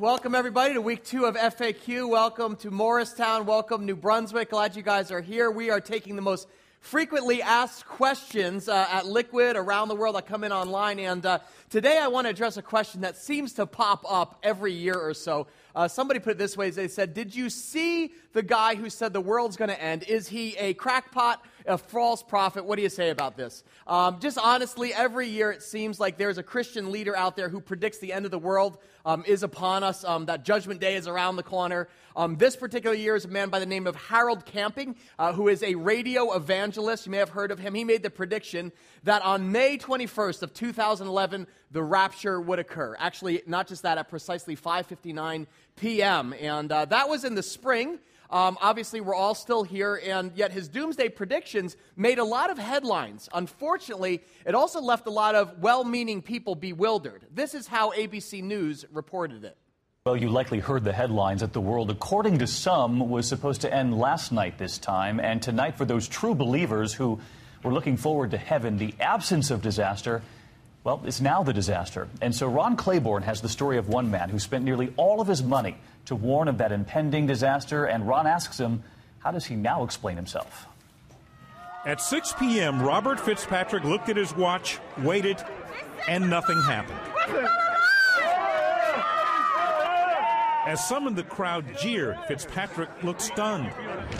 Welcome, everybody, to week two of FAQ. Welcome to Morristown. Welcome, New Brunswick. Glad you guys are here. We are taking the most frequently asked questions uh, at Liquid around the world that come in online. And uh, today I want to address a question that seems to pop up every year or so. Uh, somebody put it this way they said, Did you see the guy who said the world's going to end? Is he a crackpot, a false prophet? What do you say about this? Um, just honestly, every year it seems like there's a Christian leader out there who predicts the end of the world um, is upon us, um, that judgment day is around the corner. Um, this particular year is a man by the name of Harold Camping, uh, who is a radio evangelist. You may have heard of him. He made the prediction that on May 21st of 2011, the rapture would occur. Actually, not just that, at precisely 5:59 p.m. And uh, that was in the spring. Um, obviously, we're all still here, and yet his doomsday predictions made a lot of headlines. Unfortunately, it also left a lot of well meaning people bewildered. This is how ABC News reported it. Well, you likely heard the headlines that the world, according to some, was supposed to end last night this time. And tonight, for those true believers who were looking forward to heaven, the absence of disaster, well, it's now the disaster. And so Ron Claiborne has the story of one man who spent nearly all of his money to warn of that impending disaster. And Ron asks him, how does he now explain himself? At 6 p.m., Robert Fitzpatrick looked at his watch, waited, and nothing happened. As some in the crowd jeered, Fitzpatrick looked stunned.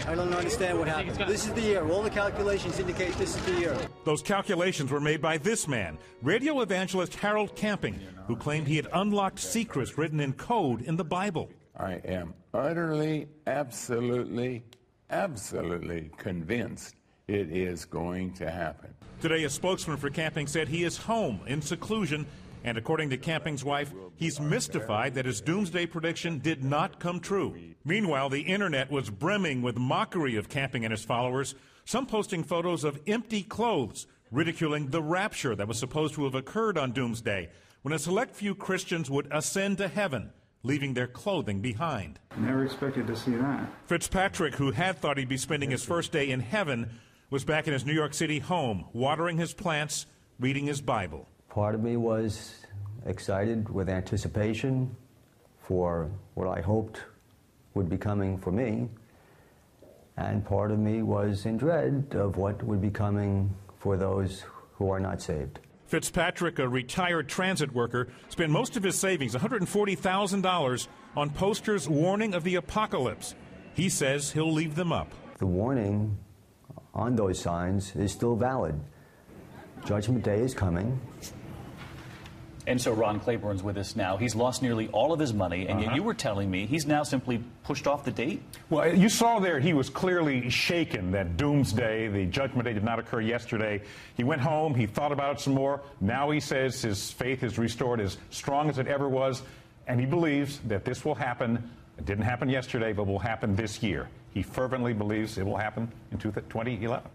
I don't understand what happened. This is the year. All the calculations indicate this is the year. Those calculations were made by this man, radio evangelist Harold Camping, who claimed he had unlocked secrets written in code in the Bible. I am utterly, absolutely, absolutely convinced it is going to happen. Today, a spokesman for Camping said he is home in seclusion, and according to Camping's wife, he's mystified that his doomsday prediction did not come true. Meanwhile, the internet was brimming with mockery of Camping and his followers, some posting photos of empty clothes, ridiculing the rapture that was supposed to have occurred on doomsday, when a select few Christians would ascend to heaven leaving their clothing behind. Never expected to see that. Fitzpatrick, who had thought he'd be spending his first day in heaven, was back in his New York City home, watering his plants, reading his Bible. Part of me was excited with anticipation for what I hoped would be coming for me, and part of me was in dread of what would be coming for those who are not saved. Fitzpatrick, a retired transit worker, spent most of his savings, $140,000, on posters warning of the apocalypse. He says he'll leave them up. The warning on those signs is still valid. Judgment Day is coming. And so Ron Claiborne's with us now. He's lost nearly all of his money, and yet uh-huh. you were telling me he's now simply pushed off the date? Well, you saw there he was clearly shaken that doomsday, the judgment day did not occur yesterday. He went home, he thought about it some more. Now he says his faith is restored as strong as it ever was, and he believes that this will happen. It didn't happen yesterday, but will happen this year. He fervently believes it will happen in 2011.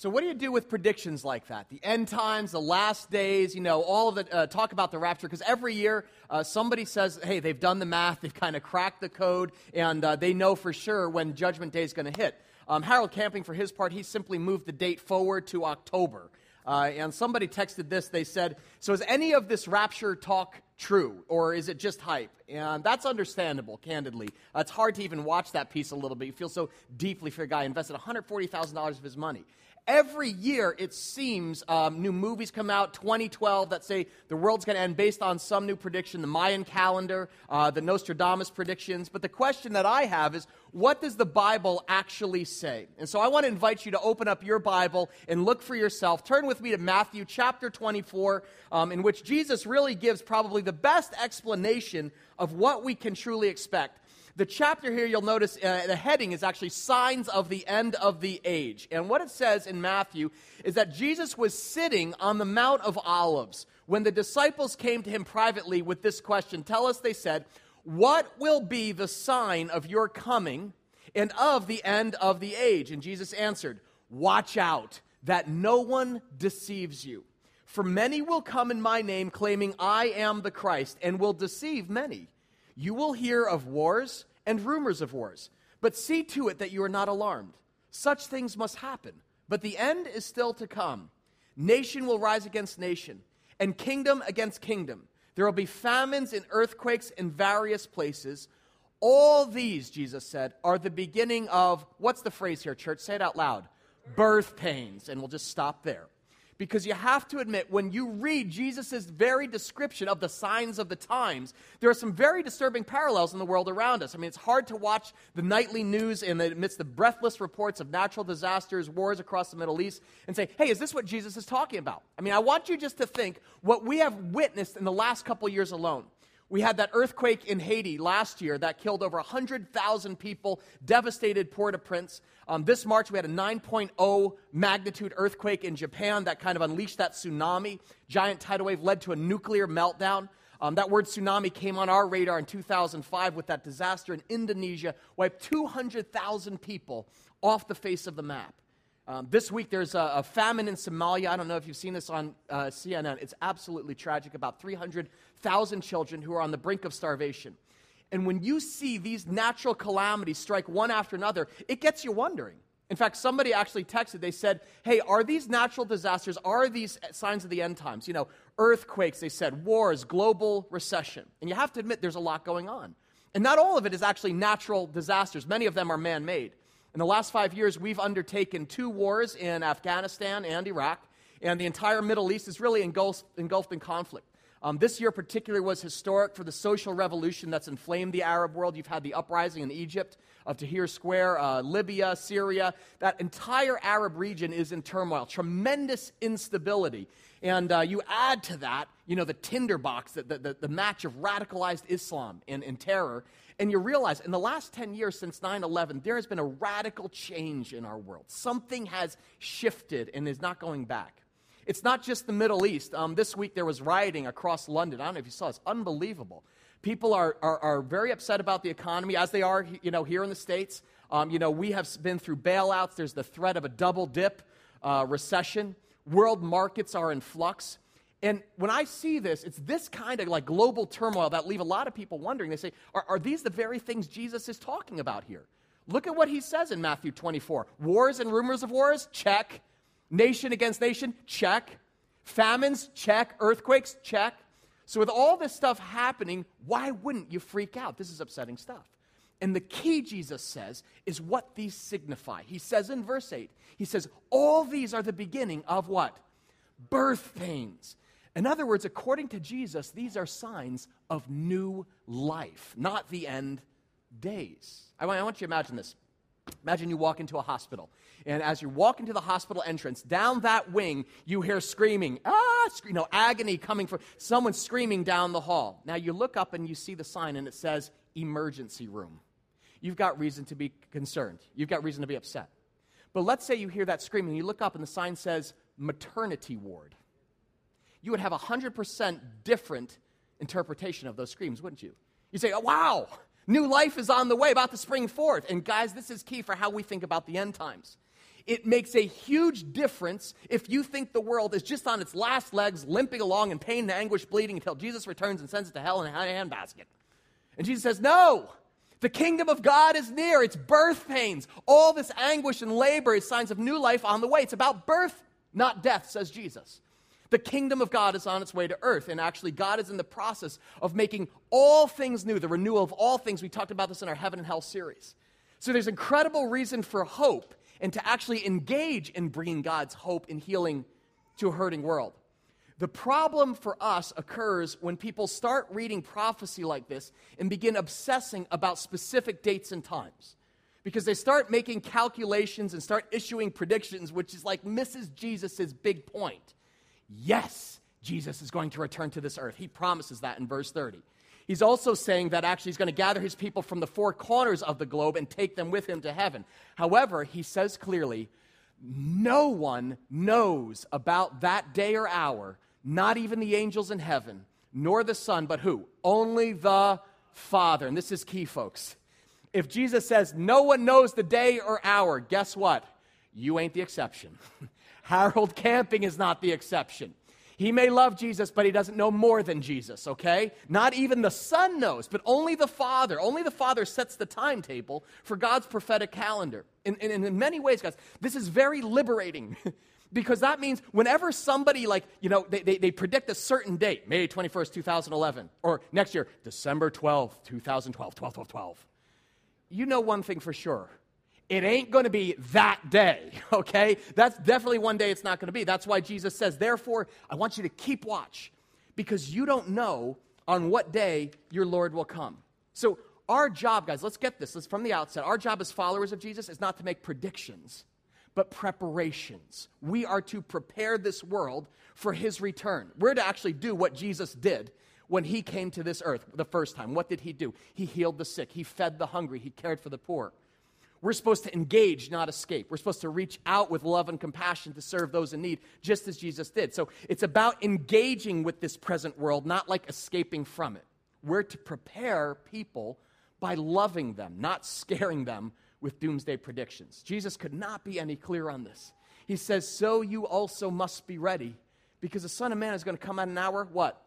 So, what do you do with predictions like that? The end times, the last days, you know, all of the uh, talk about the rapture, because every year uh, somebody says, hey, they've done the math, they've kind of cracked the code, and uh, they know for sure when Judgment Day is going to hit. Um, Harold Camping, for his part, he simply moved the date forward to October. Uh, and somebody texted this. They said, So is any of this rapture talk true, or is it just hype? And that's understandable, candidly. It's hard to even watch that piece a little bit. You feel so deeply for a guy invested $140,000 of his money. Every year, it seems, um, new movies come out, 2012, that say the world's going to end based on some new prediction, the Mayan calendar, uh, the Nostradamus predictions. But the question that I have is, what does the Bible actually say? And so I want to invite you to open up your Bible and look for yourself. Turn with me to Matthew chapter 24, um, in which Jesus really gives probably the best explanation of what we can truly expect. The chapter here, you'll notice uh, the heading is actually Signs of the End of the Age. And what it says in Matthew is that Jesus was sitting on the Mount of Olives when the disciples came to him privately with this question. Tell us, they said, what will be the sign of your coming and of the end of the age? And Jesus answered, Watch out that no one deceives you. For many will come in my name, claiming I am the Christ, and will deceive many. You will hear of wars and rumors of wars, but see to it that you are not alarmed. Such things must happen, but the end is still to come. Nation will rise against nation, and kingdom against kingdom. There will be famines and earthquakes in various places. All these, Jesus said, are the beginning of what's the phrase here, church? Say it out loud birth pains. And we'll just stop there because you have to admit, when you read Jesus' very description of the signs of the times, there are some very disturbing parallels in the world around us. I mean, it's hard to watch the nightly news in the midst of breathless reports of natural disasters, wars across the Middle East, and say, hey, is this what Jesus is talking about? I mean, I want you just to think what we have witnessed in the last couple years alone. We had that earthquake in Haiti last year that killed over 100,000 people, devastated Port au Prince. Um, this March, we had a 9.0 magnitude earthquake in Japan that kind of unleashed that tsunami. Giant tidal wave led to a nuclear meltdown. Um, that word tsunami came on our radar in 2005 with that disaster in Indonesia, wiped 200,000 people off the face of the map. Um, this week, there's a, a, famine in Somalia. I don't know if you've seen this on uh, CNN. It's absolutely tragic. About 300,000 children who are on the brink of starvation. And when you see these natural calamities strike one after another, it gets you wondering. In fact, somebody actually texted, they said, Hey, are these natural disasters, are these signs of the end times? You know, earthquakes, they said, wars, global recession. And you have to admit, there's a lot going on. And not all of it is actually natural disasters, many of them are man made. In the last five years, we've undertaken two wars in Afghanistan and Iraq, and the entire Middle East is really engulfed, engulfed in conflict. Um, this year, particularly, was historic for the social revolution that's inflamed the Arab world. You've had the uprising in Egypt of Tahrir Square, uh, Libya, Syria. That entire Arab region is in turmoil, tremendous instability. And uh, you add to that, you know, the tinderbox, the, the, the match of radicalized Islam and, and terror. And you realize in the last 10 years since 9 11, there has been a radical change in our world. Something has shifted and is not going back. It's not just the Middle East. Um, this week there was rioting across London. I don't know if you saw It's unbelievable. People are, are, are, very upset about the economy, as they are you know, here in the States. Um, you know, we have been through bailouts. There's the threat of a double dip uh, recession. World markets are in flux. And when I see this, it's this kind of like global turmoil that leave a lot of people wondering. They say, are, are these the very things Jesus is talking about here? Look at what he says in Matthew 24 wars and rumors of wars, check. Nation against nation, check. Famines, check. Earthquakes, check. So, with all this stuff happening, why wouldn't you freak out? This is upsetting stuff. And the key, Jesus says, is what these signify. He says in verse 8, He says, All these are the beginning of what? Birth pains. In other words, according to Jesus, these are signs of new life, not the end days. I want, you to imagine this. Imagine you walk into a hospital, and as you walk into the hospital entrance, down that wing, you hear screaming, ah, you know, agony coming from someone screaming down the hall. Now you look up and you see the sign, and it says emergency room. You've got reason to be concerned. You've got reason to be upset. But let's say you hear that screaming, and you look up, and the sign says maternity ward you would have a 100% different interpretation of those screams, wouldn't you? You'd say, oh, wow, new life is on the way, about to spring forth. And guys, this is key for how we think about the end times. It makes a huge difference if you think the world is just on its last legs, limping along in pain and anguish, bleeding until Jesus returns and sends it to hell in a handbasket. And Jesus says, No, the kingdom of God is near. It's birth pains. All this anguish and labor is signs of new life on the way. It's about birth, not death, says Jesus. The kingdom of God is on its way to earth, and actually, God is in the process of making all things new, the renewal of all things. We talked about this in our Heaven and Hell series. So, there's incredible reason for hope and to actually engage in bringing God's hope and healing to a hurting world. The problem for us occurs when people start reading prophecy like this and begin obsessing about specific dates and times. Because they start making calculations and start issuing predictions, which is like misses Jesus' big point yes, Jesus is going to return to this earth. He promises that in verse 30. He's also saying that actually he's going to gather his people from the four corners of the globe and take them with him to heaven. However, he says clearly, no one knows about that day or hour, not even the angels in heaven, nor the Son, but who? Only the Father. And this is key, folks. If Jesus says no one knows the day or hour, guess what? You ain't the exception. Harold Camping is not the exception. He may love Jesus, but he doesn't know more than Jesus, okay? Not even the Son knows, but only the Father. Only the Father sets the timetable for God's prophetic calendar. And, and in many ways, guys, this is very liberating. because that means whenever somebody like you know they, they, they, predict a certain date may 21st 2011 or next year december 12th 2012 12 12 12 you know one thing for sure it ain't going to be that day, okay? That's definitely one day it's not going to be. That's why Jesus says, therefore, I want you to keep watch because you don't know on what day your Lord will come. So, our job, guys, let's get this. Let's from the outset. Our job as followers of Jesus is not to make predictions, but preparations. We are to prepare this world for his return. We're to actually do what Jesus did when he came to this earth the first time. What did he do? He healed the sick, he fed the hungry, he cared for the poor. We're supposed to engage, not escape. We're supposed to reach out with love and compassion to serve those in need, just as Jesus did. So it's about engaging with this present world, not like escaping from it. We're to prepare people by loving them, not scaring them with doomsday predictions. Jesus could not be any clearer on this. He says, So you also must be ready, because the Son of Man is going to come at an hour, what?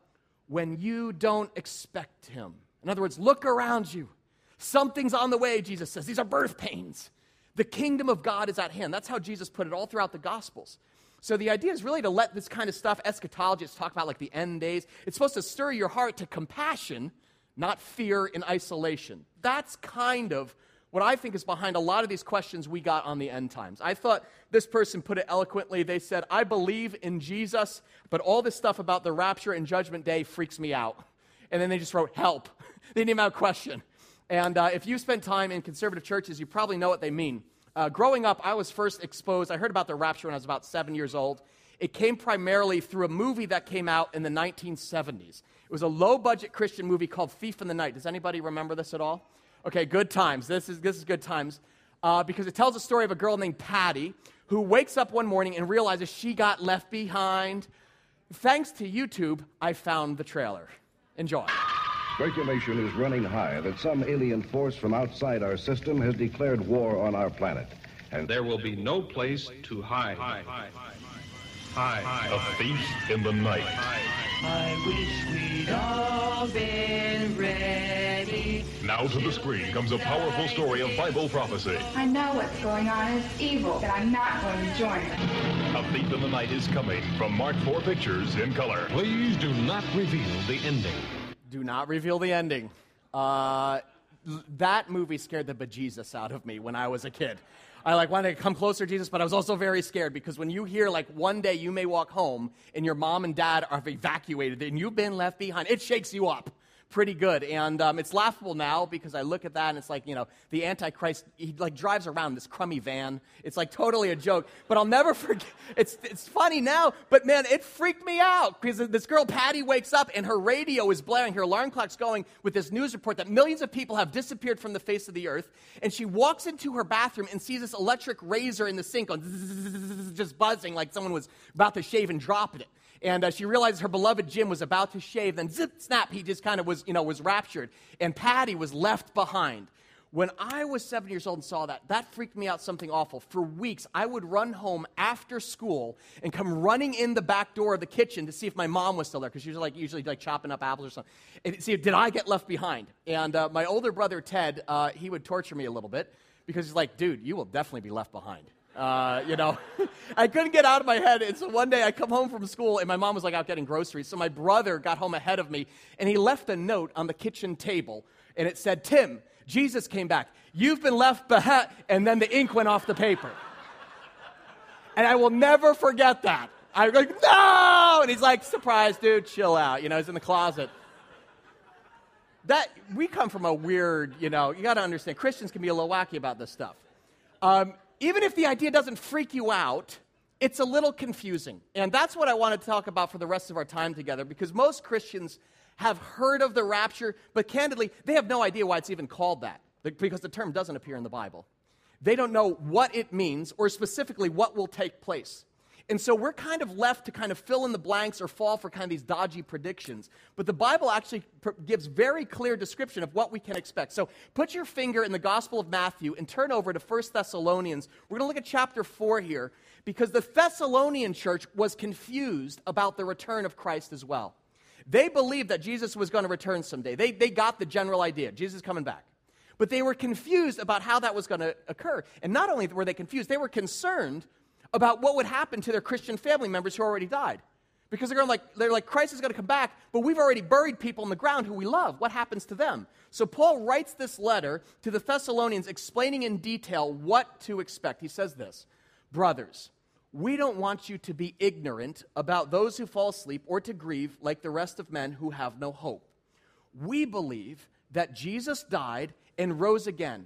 When you don't expect him. In other words, look around you. Something's on the way, Jesus says. These are birth pains. The kingdom of God is at hand. That's how Jesus put it all throughout the Gospels. So the idea is really to let this kind of stuff, eschatologists talk about like the end days, it's supposed to stir your heart to compassion, not fear and isolation. That's kind of what I think is behind a lot of these questions we got on the end times. I thought this person put it eloquently. They said, I believe in Jesus, but all this stuff about the rapture and judgment day freaks me out. And then they just wrote, help. they didn't even have a question. And uh, if you spent time in conservative churches, you probably know what they mean. Uh, growing up, I was first exposed, I heard about the rapture when I was about seven years old. It came primarily through a movie that came out in the 1970s. It was a low budget Christian movie called Thief in the Night. Does anybody remember this at all? Okay, good times. This is, this is good times. Uh, because it tells a story of a girl named Patty who wakes up one morning and realizes she got left behind. Thanks to YouTube, I found the trailer. Enjoy. Speculation is running high that some alien force from outside our system has declared war on our planet. And there will be no place to hide. Hide. Hide. A thief in the night. I wish we'd all been ready. Now to the screen comes a powerful story of Bible prophecy. I know what's going on is evil, but I'm not going to join it. A Thief in the Night is coming from Mark 4 Pictures in color. Please do not reveal the ending do not reveal the ending. Uh, that movie scared the bejesus out of me when I was a kid. I like wanted to come closer to Jesus, but I was also very scared because when you hear like one day you may walk home and your mom and dad are evacuated and you've been left behind, it shakes you up pretty good. And um, it's laughable now because I look at that and it's like, you know, the Antichrist, he like drives around this crummy van. It's like totally a joke. But I'll never forget. It's, it's funny now, but man, it freaked me out because this girl, Patty, wakes up and her radio is blaring, her alarm clock's going with this news report that millions of people have disappeared from the face of the earth. And she walks into her bathroom and sees this electric razor in the sink on just buzzing like someone was about to shave and dropped it and uh, she realized her beloved Jim was about to shave. Then zip, snap, he just kind of was, you know, was raptured. And Patty was left behind. When I was seven years old and saw that, that freaked me out something awful. For weeks, I would run home after school and come running in the back door of the kitchen to see if my mom was still there, because she was like usually like chopping up apples or something. And see, did I get left behind? And uh, my older brother Ted, uh, he would torture me a little bit because he's like, dude, you will definitely be left behind. Uh, you know, I couldn't get out of my head. And so one day I come home from school and my mom was like out getting groceries. So my brother got home ahead of me and he left a note on the kitchen table and it said, Tim, Jesus came back. You've been left behind. And then the ink went off the paper. And I will never forget that. I was like, no! And he's like, surprise, dude, chill out. You know, he's in the closet. That, we come from a weird, you know, you got to understand, Christians can be a little wacky about this stuff. Um, even if the idea doesn't freak you out, it's a little confusing. And that's what I want to talk about for the rest of our time together because most Christians have heard of the rapture, but candidly, they have no idea why it's even called that because the term doesn't appear in the Bible. They don't know what it means or specifically what will take place. And so we're kind of left to kind of fill in the blanks or fall for kind of these dodgy predictions. But the Bible actually pr- gives very clear description of what we can expect. So put your finger in the Gospel of Matthew and turn over to 1 Thessalonians. We're going to look at chapter 4 here because the Thessalonian church was confused about the return of Christ as well. They believed that Jesus was going to return someday. They, they got the general idea Jesus is coming back. But they were confused about how that was going to occur. And not only were they confused, they were concerned about what would happen to their Christian family members who already died. Because they're like, they're like, Christ is going to come back, but we've already buried people in the ground who we love. What happens to them? So Paul writes this letter to the Thessalonians explaining in detail what to expect. He says this Brothers, we don't want you to be ignorant about those who fall asleep or to grieve like the rest of men who have no hope. We believe that Jesus died and rose again.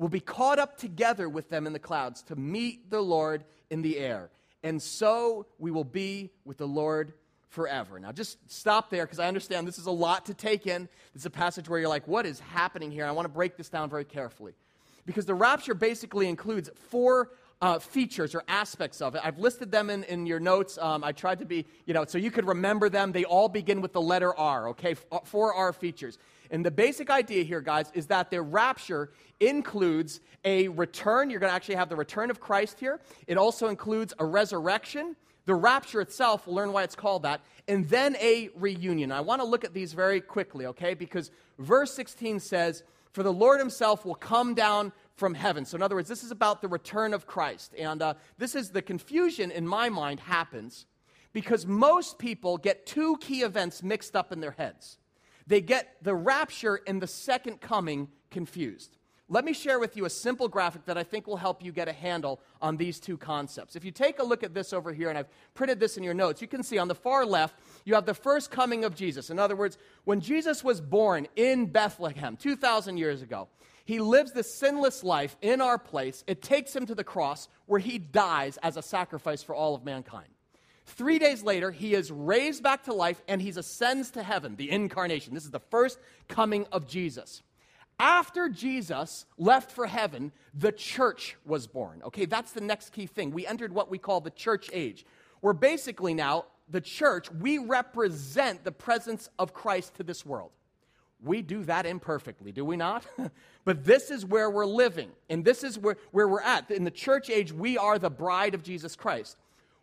will be caught up together with them in the clouds to meet the Lord in the air. And so we will be with the Lord forever. Now, just stop there because I understand this is a lot to take in. It's a passage where you're like, what is happening here? I want to break this down very carefully. Because the rapture basically includes four uh, features or aspects of it. I've listed them in, in your notes. Um, I tried to be, you know, so you could remember them. They all begin with the letter R, okay? Four R features. And the basic idea here, guys, is that the rapture includes a return. You're going to actually have the return of Christ here. It also includes a resurrection. The rapture itself, we'll learn why it's called that, and then a reunion. I want to look at these very quickly, okay? Because verse 16 says, For the Lord himself will come down from heaven. So, in other words, this is about the return of Christ. And uh, this is the confusion in my mind happens because most people get two key events mixed up in their heads. They get the rapture and the second coming confused. Let me share with you a simple graphic that I think will help you get a handle on these two concepts. If you take a look at this over here, and I've printed this in your notes, you can see on the far left, you have the first coming of Jesus. In other words, when Jesus was born in Bethlehem 2,000 years ago, he lives the sinless life in our place. It takes him to the cross where he dies as a sacrifice for all of mankind. Three days later, he is raised back to life and he ascends to heaven, the incarnation. This is the first coming of Jesus. After Jesus left for heaven, the church was born. Okay, that's the next key thing. We entered what we call the church age, where basically now, the church, we represent the presence of Christ to this world. We do that imperfectly, do we not? but this is where we're living, and this is where, where we're at. In the church age, we are the bride of Jesus Christ.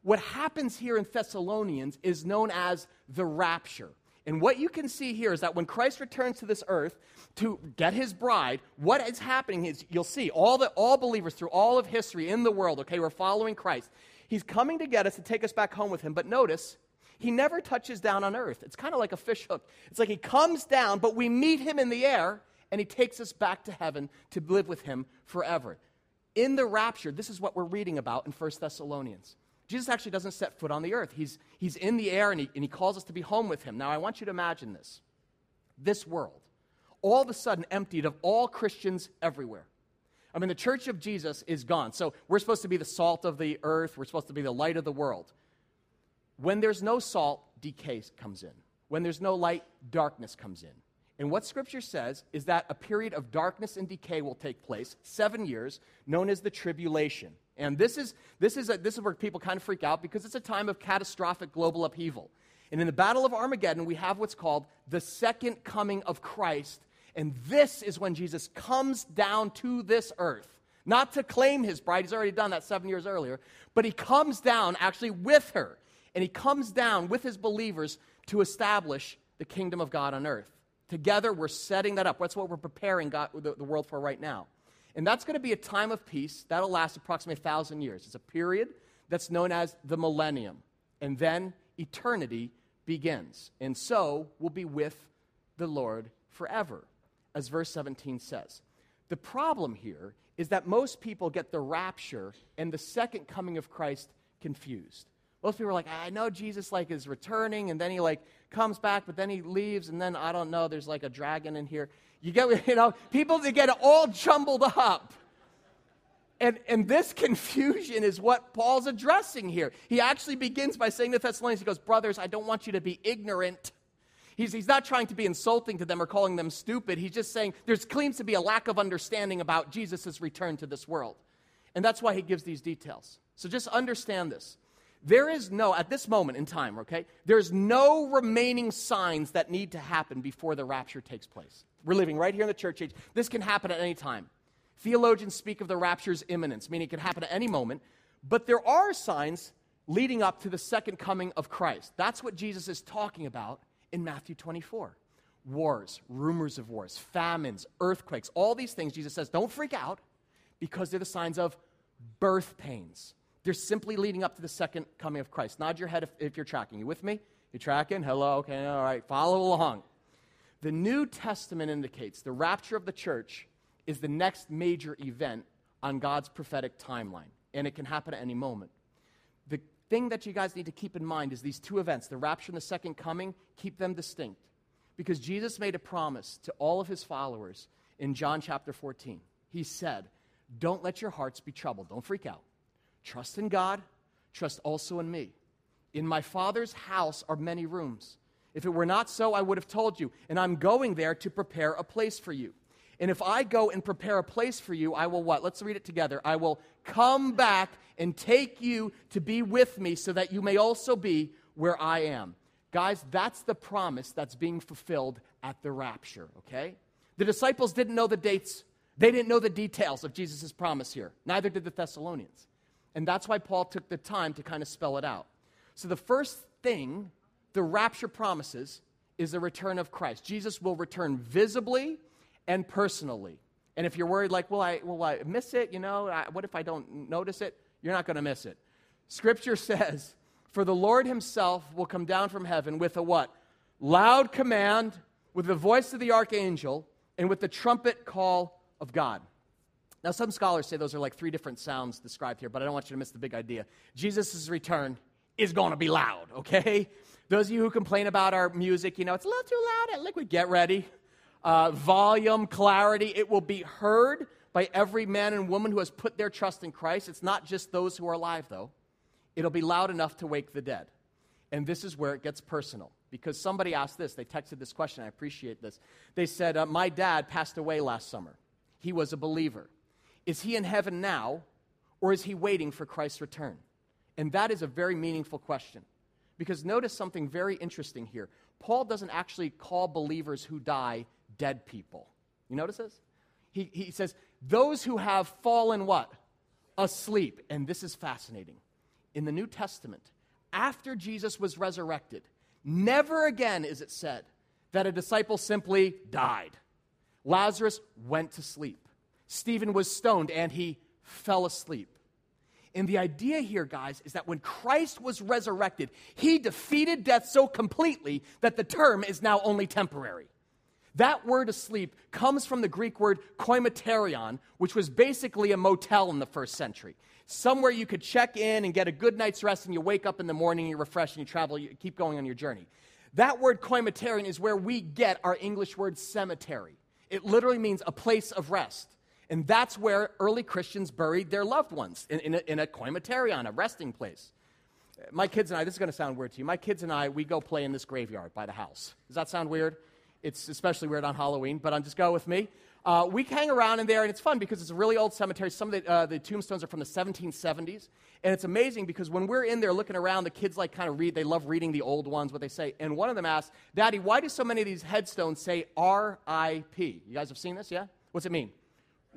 What happens here in Thessalonians is known as the rapture. And what you can see here is that when Christ returns to this earth to get his bride, what is happening is you'll see all the all believers through all of history in the world, okay, we're following Christ. He's coming to get us to take us back home with him. But notice, he never touches down on earth. It's kind of like a fish hook. It's like he comes down, but we meet him in the air, and he takes us back to heaven to live with him forever. In the rapture, this is what we're reading about in 1 Thessalonians. Jesus actually doesn't set foot on the earth. He's, he's in the air and he, and he calls us to be home with him. Now, I want you to imagine this this world, all of a sudden emptied of all Christians everywhere. I mean, the church of Jesus is gone. So we're supposed to be the salt of the earth, we're supposed to be the light of the world. When there's no salt, decay comes in. When there's no light, darkness comes in. And what Scripture says is that a period of darkness and decay will take place, seven years, known as the tribulation. And this is, this, is a, this is where people kind of freak out because it's a time of catastrophic global upheaval. And in the Battle of Armageddon, we have what's called the second coming of Christ. And this is when Jesus comes down to this earth. Not to claim his bride, he's already done that seven years earlier, but he comes down actually with her. And he comes down with his believers to establish the kingdom of God on earth. Together, we're setting that up. That's what we're preparing God, the, the world for right now. And that's going to be a time of peace that'll last approximately a thousand years. It's a period that's known as the millennium. And then eternity begins. And so we'll be with the Lord forever, as verse 17 says. The problem here is that most people get the rapture and the second coming of Christ confused. Most people are like, I know Jesus like is returning and then he like comes back, but then he leaves and then I don't know, there's like a dragon in here. You get, you know, people they get all jumbled up. And, and this confusion is what Paul's addressing here. He actually begins by saying to Thessalonians, he goes, Brothers, I don't want you to be ignorant. He's, he's not trying to be insulting to them or calling them stupid. He's just saying there claims to be a lack of understanding about Jesus' return to this world. And that's why he gives these details. So just understand this. There is no, at this moment in time, okay, there's no remaining signs that need to happen before the rapture takes place. We're living right here in the church age. This can happen at any time. Theologians speak of the rapture's imminence, meaning it can happen at any moment, but there are signs leading up to the second coming of Christ. That's what Jesus is talking about in Matthew 24. Wars, rumors of wars, famines, earthquakes, all these things, Jesus says, don't freak out because they're the signs of birth pains. They're simply leading up to the second coming of Christ. Nod your head if, if you're tracking. You with me? You tracking? Hello? Okay, all right. Follow along. The New Testament indicates the rapture of the church is the next major event on God's prophetic timeline, and it can happen at any moment. The thing that you guys need to keep in mind is these two events, the rapture and the second coming, keep them distinct. Because Jesus made a promise to all of his followers in John chapter 14. He said, Don't let your hearts be troubled. Don't freak out. Trust in God, trust also in me. In my Father's house are many rooms. If it were not so, I would have told you, and I'm going there to prepare a place for you. And if I go and prepare a place for you, I will what? Let's read it together. I will come back and take you to be with me so that you may also be where I am. Guys, that's the promise that's being fulfilled at the rapture, okay? The disciples didn't know the dates, they didn't know the details of Jesus' promise here. Neither did the Thessalonians. And that's why Paul took the time to kind of spell it out. So the first thing the rapture promises is the return of Christ. Jesus will return visibly and personally. And if you're worried, like, will I, will I miss it? You know, I, what if I don't notice it? You're not going to miss it. Scripture says, For the Lord himself will come down from heaven with a what? Loud command, with the voice of the archangel, and with the trumpet call of God. Now, some scholars say those are like three different sounds described here, but I don't want you to miss the big idea. Jesus' return is going to be loud, okay? Those of you who complain about our music, you know, it's a little too loud at Liquid, get ready uh, volume, clarity. It will be heard by every man and woman who has put their trust in Christ. It's not just those who are alive, though. It'll be loud enough to wake the dead. And this is where it gets personal. Because somebody asked this, they texted this question, I appreciate this. They said, uh, My dad passed away last summer. He was a believer. Is he in heaven now, or is he waiting for Christ's return? And that is a very meaningful question. Because notice something very interesting here. Paul doesn't actually call believers who die dead people. You notice this? He, he says, those who have fallen what? Asleep. And this is fascinating. In the New Testament, after Jesus was resurrected, never again is it said that a disciple simply died. Lazarus went to sleep. Stephen was stoned and he fell asleep. And the idea here, guys, is that when Christ was resurrected, he defeated death so completely that the term is now only temporary. That word asleep comes from the Greek word koimaterion, which was basically a motel in the first century. Somewhere you could check in and get a good night's rest, and you wake up in the morning, you're refreshed, and you travel, you keep going on your journey. That word koimaterion is where we get our English word cemetery. It literally means a place of rest. And that's where early Christians buried their loved ones, in, in a, in a koimaterion, a resting place. My kids and I, this is going to sound weird to you. My kids and I, we go play in this graveyard by the house. Does that sound weird? It's especially weird on Halloween, but I'm just go with me. Uh, we hang around in there, and it's fun because it's a really old cemetery. Some of the, uh, the tombstones are from the 1770s, and it's amazing because when we're in there looking around, the kids like kind of read. They love reading the old ones, what they say. And one of them asked, "Daddy, why do so many of these headstones say R.I.P.?" You guys have seen this, yeah? What's it mean?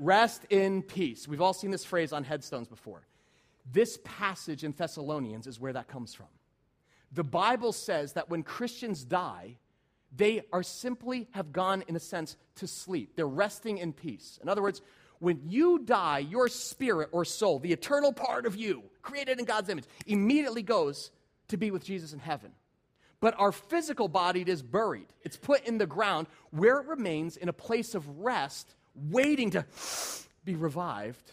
Rest in peace. We've all seen this phrase on headstones before. This passage in Thessalonians is where that comes from. The Bible says that when Christians die, they are simply have gone, in a sense, to sleep. They're resting in peace. In other words, when you die, your spirit or soul, the eternal part of you, created in God's image, immediately goes to be with Jesus in heaven. but our physical body is buried. It's put in the ground where it remains in a place of rest, waiting to be revived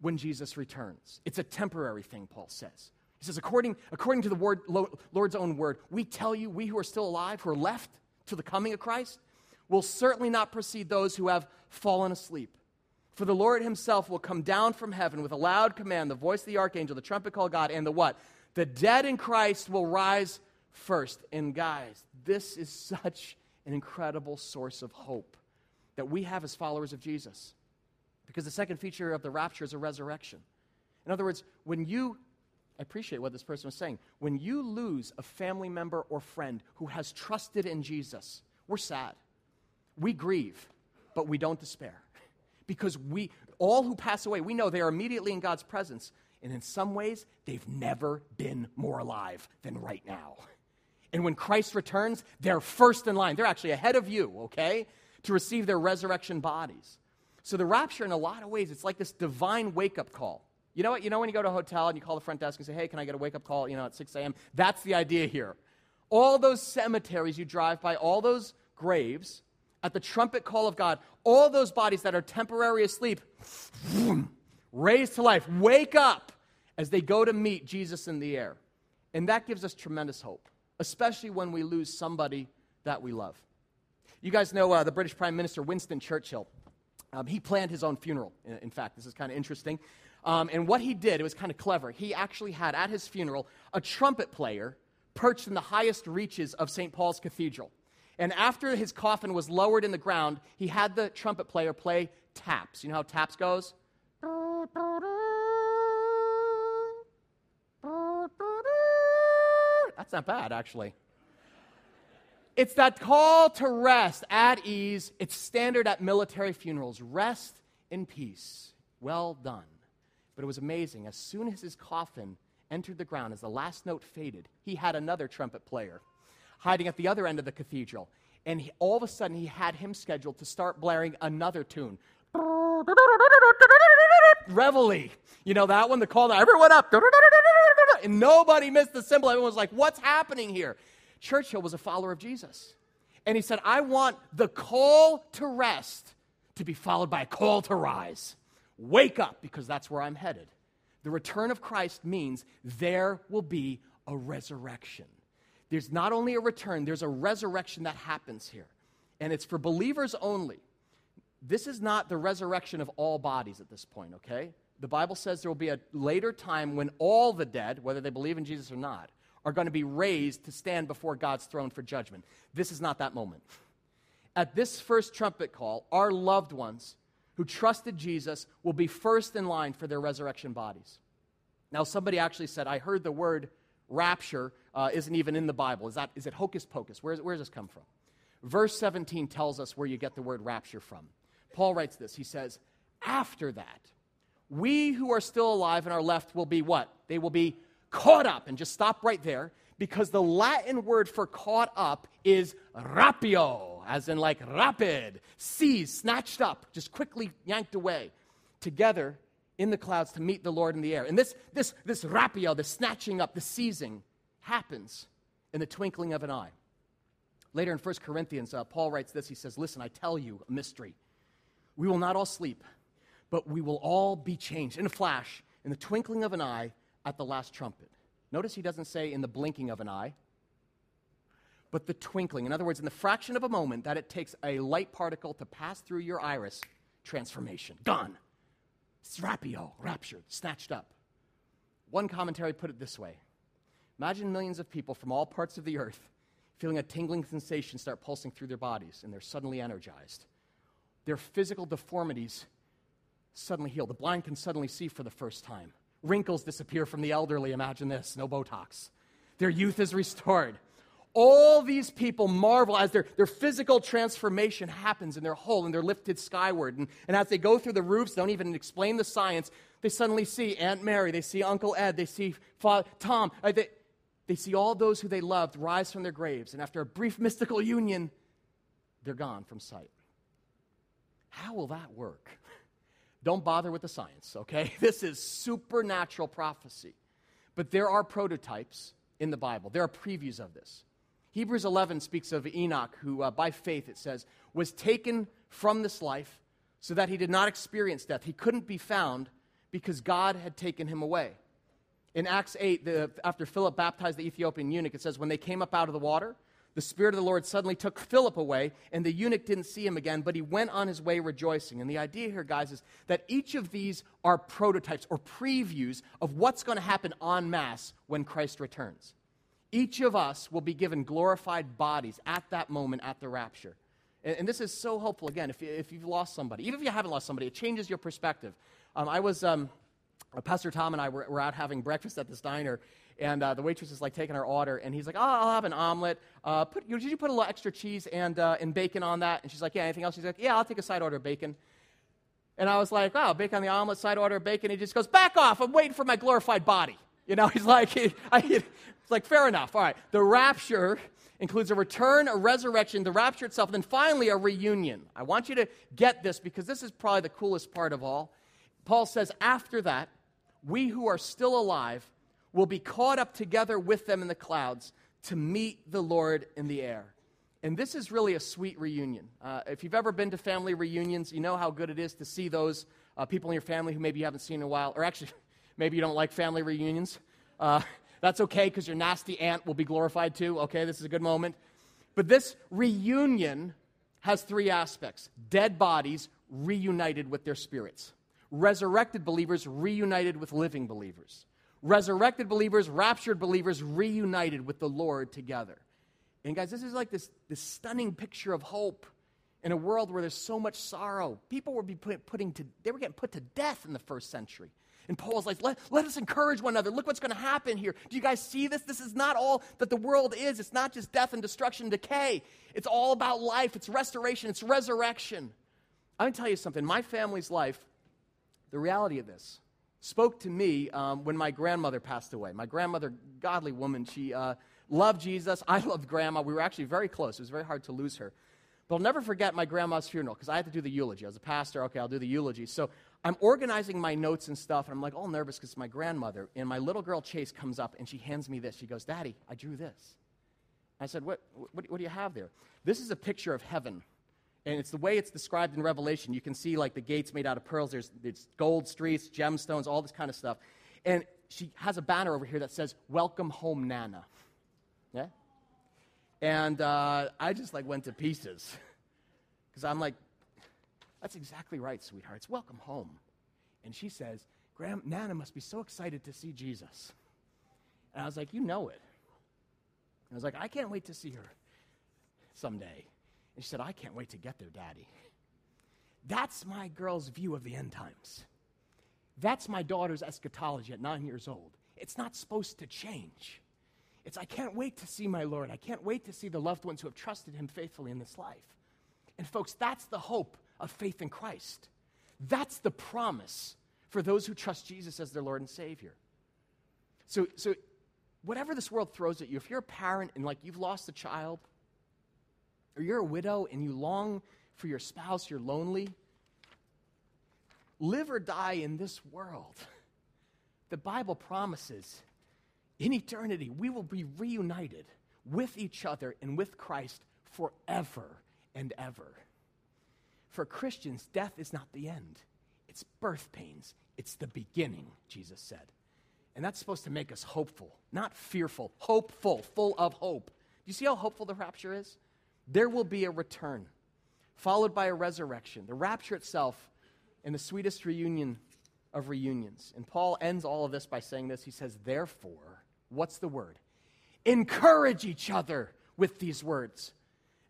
when Jesus returns. It's a temporary thing, Paul says. He says, according, according to the word, Lord's own word, we tell you, we who are still alive, who are left to the coming of Christ, will certainly not precede those who have fallen asleep. For the Lord himself will come down from heaven with a loud command, the voice of the archangel, the trumpet call God, and the what? The dead in Christ will rise first. And guys, this is such an incredible source of hope that we have as followers of Jesus. Because the second feature of the rapture is a resurrection. In other words, when you, I appreciate what this person was saying, when you lose a family member or friend who has trusted in Jesus, we're sad. We grieve, but we don't despair. Because we, all who pass away, we know they are immediately in God's presence. And in some ways, they've never been more alive than right now. And when Christ returns, they're first in line. They're actually ahead of you, okay, to receive their resurrection bodies. So the rapture, in a lot of ways, it's like this divine wake up call. You know what? You know when you go to a hotel and you call the front desk and say, hey, can I get a wake up call, you know, at 6 a.m.? That's the idea here. All those cemeteries you drive by, all those graves, at the trumpet call of God, all those bodies that are temporarily asleep, raised to life, wake up as they go to meet Jesus in the air. And that gives us tremendous hope especially when we lose somebody that we love. You guys know uh, the British Prime Minister Winston Churchill. Um, he planned his own funeral, in, in fact. This is kind of interesting. Um, and what he did, it was kind of clever. He actually had at his funeral a trumpet player perched in the highest reaches of St. Paul's Cathedral. And after his coffin was lowered in the ground, he had the trumpet player play taps. You know how taps goes? That's not bad, actually. It's that call to rest at ease. It's standard at military funerals rest in peace. Well done. But it was amazing. As soon as his coffin entered the ground, as the last note faded, he had another trumpet player hiding at the other end of the cathedral. And he, all of a sudden, he had him scheduled to start blaring another tune. Reveille. You know that one? The call to everyone up and nobody missed the symbol. Everyone was like, what's happening here? Churchill was a follower of Jesus. And he said, I want the call to rest to be followed by a call to rise. Wake up, because that's where I'm headed. The return of Christ means there will be a resurrection. There's not only a return, there's a resurrection that happens here. And it's for believers only. This is not the resurrection of all bodies at this point, okay? the Bible says there will be a later time when all the dead, whether they believe in Jesus or not, are going to be raised to stand before God's throne for judgment. This is not that moment. At this first trumpet call, our loved ones who trusted Jesus will be first in line for their resurrection bodies. Now, somebody actually said, I heard the word rapture uh, isn't even in the Bible. Is, that, is it hocus pocus? Where, where does this come from? Verse 17 tells us where you get the word rapture from. Paul writes this. He says, After that, we who are still alive and are left will be what? They will be caught up. And just stop right there because the Latin word for caught up is rapio, as in like rapid, seized, snatched up, just quickly yanked away together in the clouds to meet the Lord in the air. And this, this, this rapio, the snatching up, the seizing, happens in the twinkling of an eye. Later in 1 Corinthians, uh, Paul writes this. He says, Listen, I tell you a mystery. We will not all sleep but we will all be changed in a flash, in the twinkling of an eye, at the last trumpet. Notice he doesn't say in the blinking of an eye, but the twinkling. In other words, in the fraction of a moment that it takes a light particle to pass through your iris, transformation. Gone. Rapio, raptured, snatched up. One commentary put it this way Imagine millions of people from all parts of the earth feeling a tingling sensation start pulsing through their bodies, and they're suddenly energized. Their physical deformities suddenly heal. The blind can suddenly see for the first time. Wrinkles disappear from the elderly. Imagine this no Botox. Their youth is restored. All these people marvel as their, their physical transformation happens in their whole and they're lifted skyward. And, and as they go through the roofs, don't even explain the science, they suddenly see Aunt Mary, they see Uncle Ed, they see Father Tom. Uh, they, they see all those who they loved rise from their graves. And after a brief mystical union, they're gone from sight. How will that work? Don't bother with the science, okay? This is supernatural prophecy. But there are prototypes in the Bible, there are previews of this. Hebrews 11 speaks of Enoch, who uh, by faith, it says, was taken from this life so that he did not experience death. He couldn't be found because God had taken him away. In Acts 8, the, after Philip baptized the Ethiopian eunuch, it says, when they came up out of the water, the Spirit of the Lord suddenly took Philip away, and the eunuch didn't see him again, but he went on his way rejoicing. And the idea here, guys, is that each of these are prototypes or previews of what's going to happen en masse when Christ returns. Each of us will be given glorified bodies at that moment at the rapture. And, and this is so hopeful, again, if, if you've lost somebody. Even if you haven't lost somebody, it changes your perspective. Um, I was, um, Pastor Tom and I were, were, out having breakfast at this diner, and uh, the waitress is like taking our order, and he's like, "Oh, I'll have an omelet. Uh, put, you did you put a little extra cheese and, uh, and bacon on that?" And she's like, "Yeah, anything else?" She's like, "Yeah, I'll take a side order of bacon." And I was like, "Wow, bacon on the omelet, side order of bacon." He just goes, "Back off! I'm waiting for my glorified body." You know, he's like, he, I, it's like, fair enough. All right. The rapture includes a return, a resurrection, the rapture itself, and then finally a reunion. I want you to get this because this is probably the coolest part of all. Paul says, after that, we who are still alive will be caught up together with them in the clouds to meet the Lord in the air. And this is really a sweet reunion. Uh, if you've ever been to family reunions, you know how good it is to see those uh, people in your family who maybe you haven't seen in a while, or actually, maybe you don't like family reunions. Uh, that's okay because your nasty aunt will be glorified too. Okay, this is a good moment. But this reunion has three aspects dead bodies reunited with their spirits, resurrected believers reunited with living believers, resurrected believers, raptured believers reunited with the Lord together. And guys, this is like this, this stunning picture of hope in a world where there's so much sorrow. People were be put, putting to, they were getting put to death in the first century. And Paul's like, let, let us encourage one another. Look what's going to happen here. Do you guys see this? This is not all that the world is. It's not just death and destruction and decay. It's all about life, it's restoration, it's resurrection. I'm going to tell you something. My family's life, the reality of this, spoke to me um, when my grandmother passed away. My grandmother, godly woman, she uh, loved Jesus. I loved grandma. We were actually very close. It was very hard to lose her. But I'll never forget my grandma's funeral because I had to do the eulogy. I was a pastor. Okay, I'll do the eulogy. So I'm organizing my notes and stuff, and I'm like all nervous because it's my grandmother. And my little girl Chase comes up and she hands me this. She goes, Daddy, I drew this. I said, what, what, what do you have there? This is a picture of heaven. And it's the way it's described in Revelation. You can see like the gates made out of pearls. There's, there's gold streets, gemstones, all this kind of stuff. And she has a banner over here that says, Welcome home, Nana. Yeah? And uh, I just like went to pieces. Because I'm like, that's exactly right, sweethearts. Welcome home. And she says, Graham, Nana must be so excited to see Jesus. And I was like, You know it. I was like, I can't wait to see her someday. And she said, I can't wait to get there, Daddy. That's my girl's view of the end times. That's my daughter's eschatology at nine years old. It's not supposed to change. It's, I can't wait to see my Lord. I can't wait to see the loved ones who have trusted him faithfully in this life. And, folks, that's the hope of faith in Christ. That's the promise for those who trust Jesus as their Lord and Savior. So, so whatever this world throws at you, if you're a parent and like you've lost a child, or you're a widow and you long for your spouse, you're lonely, live or die in this world. The Bible promises in eternity we will be reunited with each other and with Christ forever and ever. For Christians, death is not the end, it's birth pains, it's the beginning, Jesus said. And that's supposed to make us hopeful, not fearful, hopeful, full of hope. Do you see how hopeful the rapture is? There will be a return, followed by a resurrection. The rapture itself and the sweetest reunion of reunions. And Paul ends all of this by saying this. He says, Therefore, what's the word? Encourage each other with these words.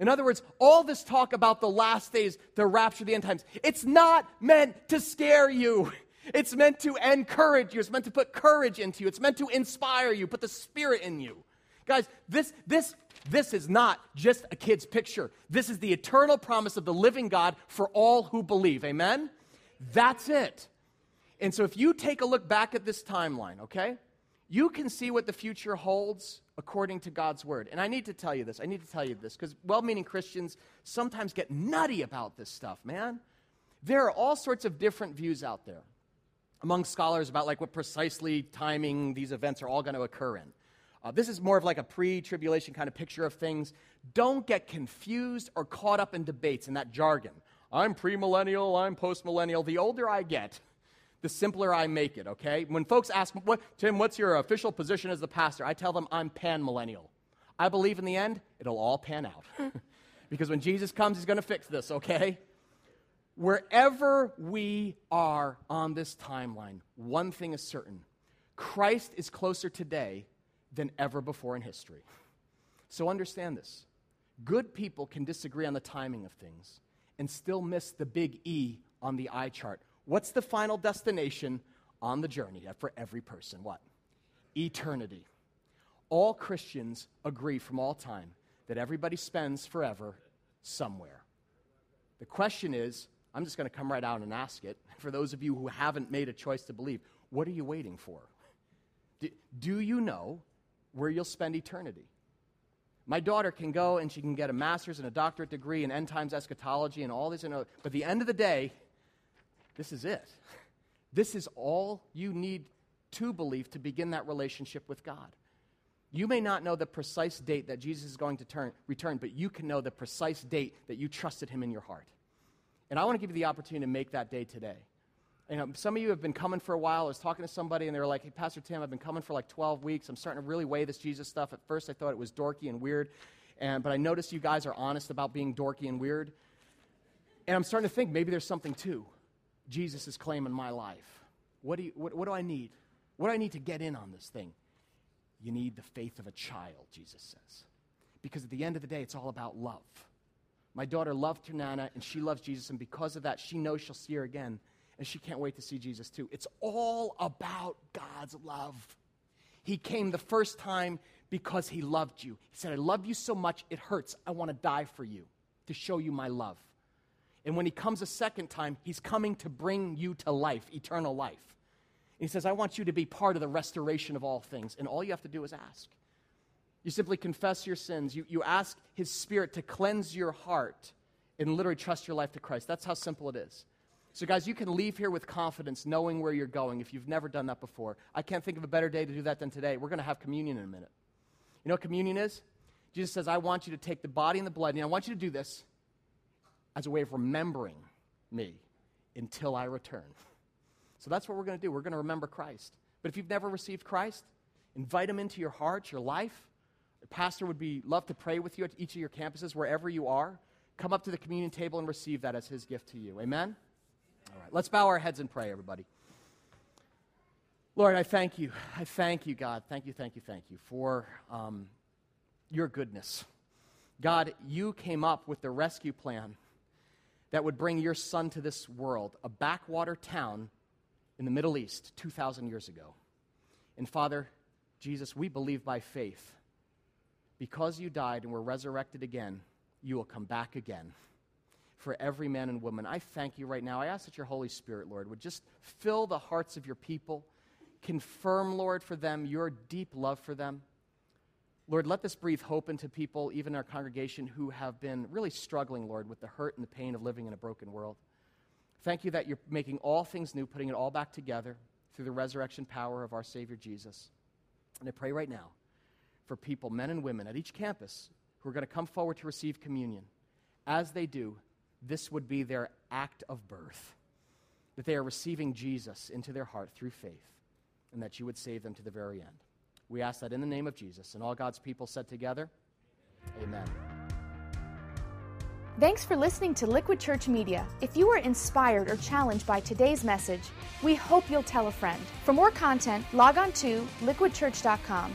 In other words, all this talk about the last days, the rapture, the end times, it's not meant to scare you. It's meant to encourage you. It's meant to put courage into you. It's meant to inspire you, put the spirit in you. Guys, this, this, this is not just a kid's picture. This is the eternal promise of the living God for all who believe. Amen? That's it. And so if you take a look back at this timeline, okay, you can see what the future holds according to God's word. And I need to tell you this. I need to tell you this because well meaning Christians sometimes get nutty about this stuff, man. There are all sorts of different views out there among scholars about like what precisely timing these events are all going to occur in. Uh, this is more of like a pre tribulation kind of picture of things. Don't get confused or caught up in debates in that jargon. I'm premillennial, I'm postmillennial. The older I get, the simpler I make it, okay? When folks ask, what, Tim, what's your official position as the pastor? I tell them I'm panmillennial. I believe in the end, it'll all pan out. because when Jesus comes, he's going to fix this, okay? Wherever we are on this timeline, one thing is certain Christ is closer today than ever before in history. So understand this. Good people can disagree on the timing of things and still miss the big E on the eye chart. What's the final destination on the journey for every person? What? Eternity. All Christians agree from all time that everybody spends forever somewhere. The question is I'm just going to come right out and ask it. For those of you who haven't made a choice to believe, what are you waiting for? Do, do you know where you'll spend eternity? My daughter can go and she can get a master's and a doctorate degree in end times eschatology and all this. And other, but the end of the day, this is it. This is all you need to believe to begin that relationship with God. You may not know the precise date that Jesus is going to turn, return, but you can know the precise date that you trusted him in your heart. And I want to give you the opportunity to make that day today. You know, some of you have been coming for a while. I was talking to somebody, and they were like, Hey, Pastor Tim, I've been coming for like 12 weeks. I'm starting to really weigh this Jesus stuff. At first, I thought it was dorky and weird, and, but I noticed you guys are honest about being dorky and weird. And I'm starting to think maybe there's something to Jesus is claiming my life. What do, you, what, what do I need? What do I need to get in on this thing? You need the faith of a child, Jesus says. Because at the end of the day, it's all about love. My daughter loved her Nana, and she loves Jesus, and because of that, she knows she'll see her again and she can't wait to see Jesus too. It's all about God's love. He came the first time because he loved you. He said, I love you so much, it hurts. I want to die for you to show you my love. And when he comes a second time, he's coming to bring you to life, eternal life. And he says, I want you to be part of the restoration of all things. And all you have to do is ask. You simply confess your sins. You, you ask his spirit to cleanse your heart and literally trust your life to Christ. That's how simple it is. So, guys, you can leave here with confidence, knowing where you're going if you've never done that before. I can't think of a better day to do that than today. We're going to have communion in a minute. You know what communion is? Jesus says, I want you to take the body and the blood, and I want you to do this as a way of remembering me until I return. So that's what we're going to do. We're going to remember Christ. But if you've never received Christ, invite him into your heart, your life. The pastor would be love to pray with you at each of your campuses, wherever you are. Come up to the communion table and receive that as his gift to you. Amen? All right, let's bow our heads and pray, everybody. Lord, I thank you. I thank you, God. Thank you, thank you, thank you for um, your goodness. God, you came up with the rescue plan that would bring your son to this world, a backwater town in the Middle East 2,000 years ago. And Father, Jesus, we believe by faith, because you died and were resurrected again, you will come back again for every man and woman. I thank you right now. I ask that your Holy Spirit, Lord, would just fill the hearts of your people. Confirm, Lord, for them your deep love for them. Lord, let this breathe hope into people, even our congregation, who have been really struggling, Lord, with the hurt and the pain of living in a broken world. Thank you that you're making all things new, putting it all back together through the resurrection power of our Savior Jesus. And I pray right now for people, men and women, at each campus who are going to come forward to receive communion. As they do, this would be their act of birth, that they are receiving Jesus into their heart through faith, and that you would save them to the very end. We ask that in the name of Jesus. And all God's people said together, Amen. Thanks for listening to Liquid Church Media. If you were inspired or challenged by today's message, we hope you'll tell a friend. For more content, log on to liquidchurch.com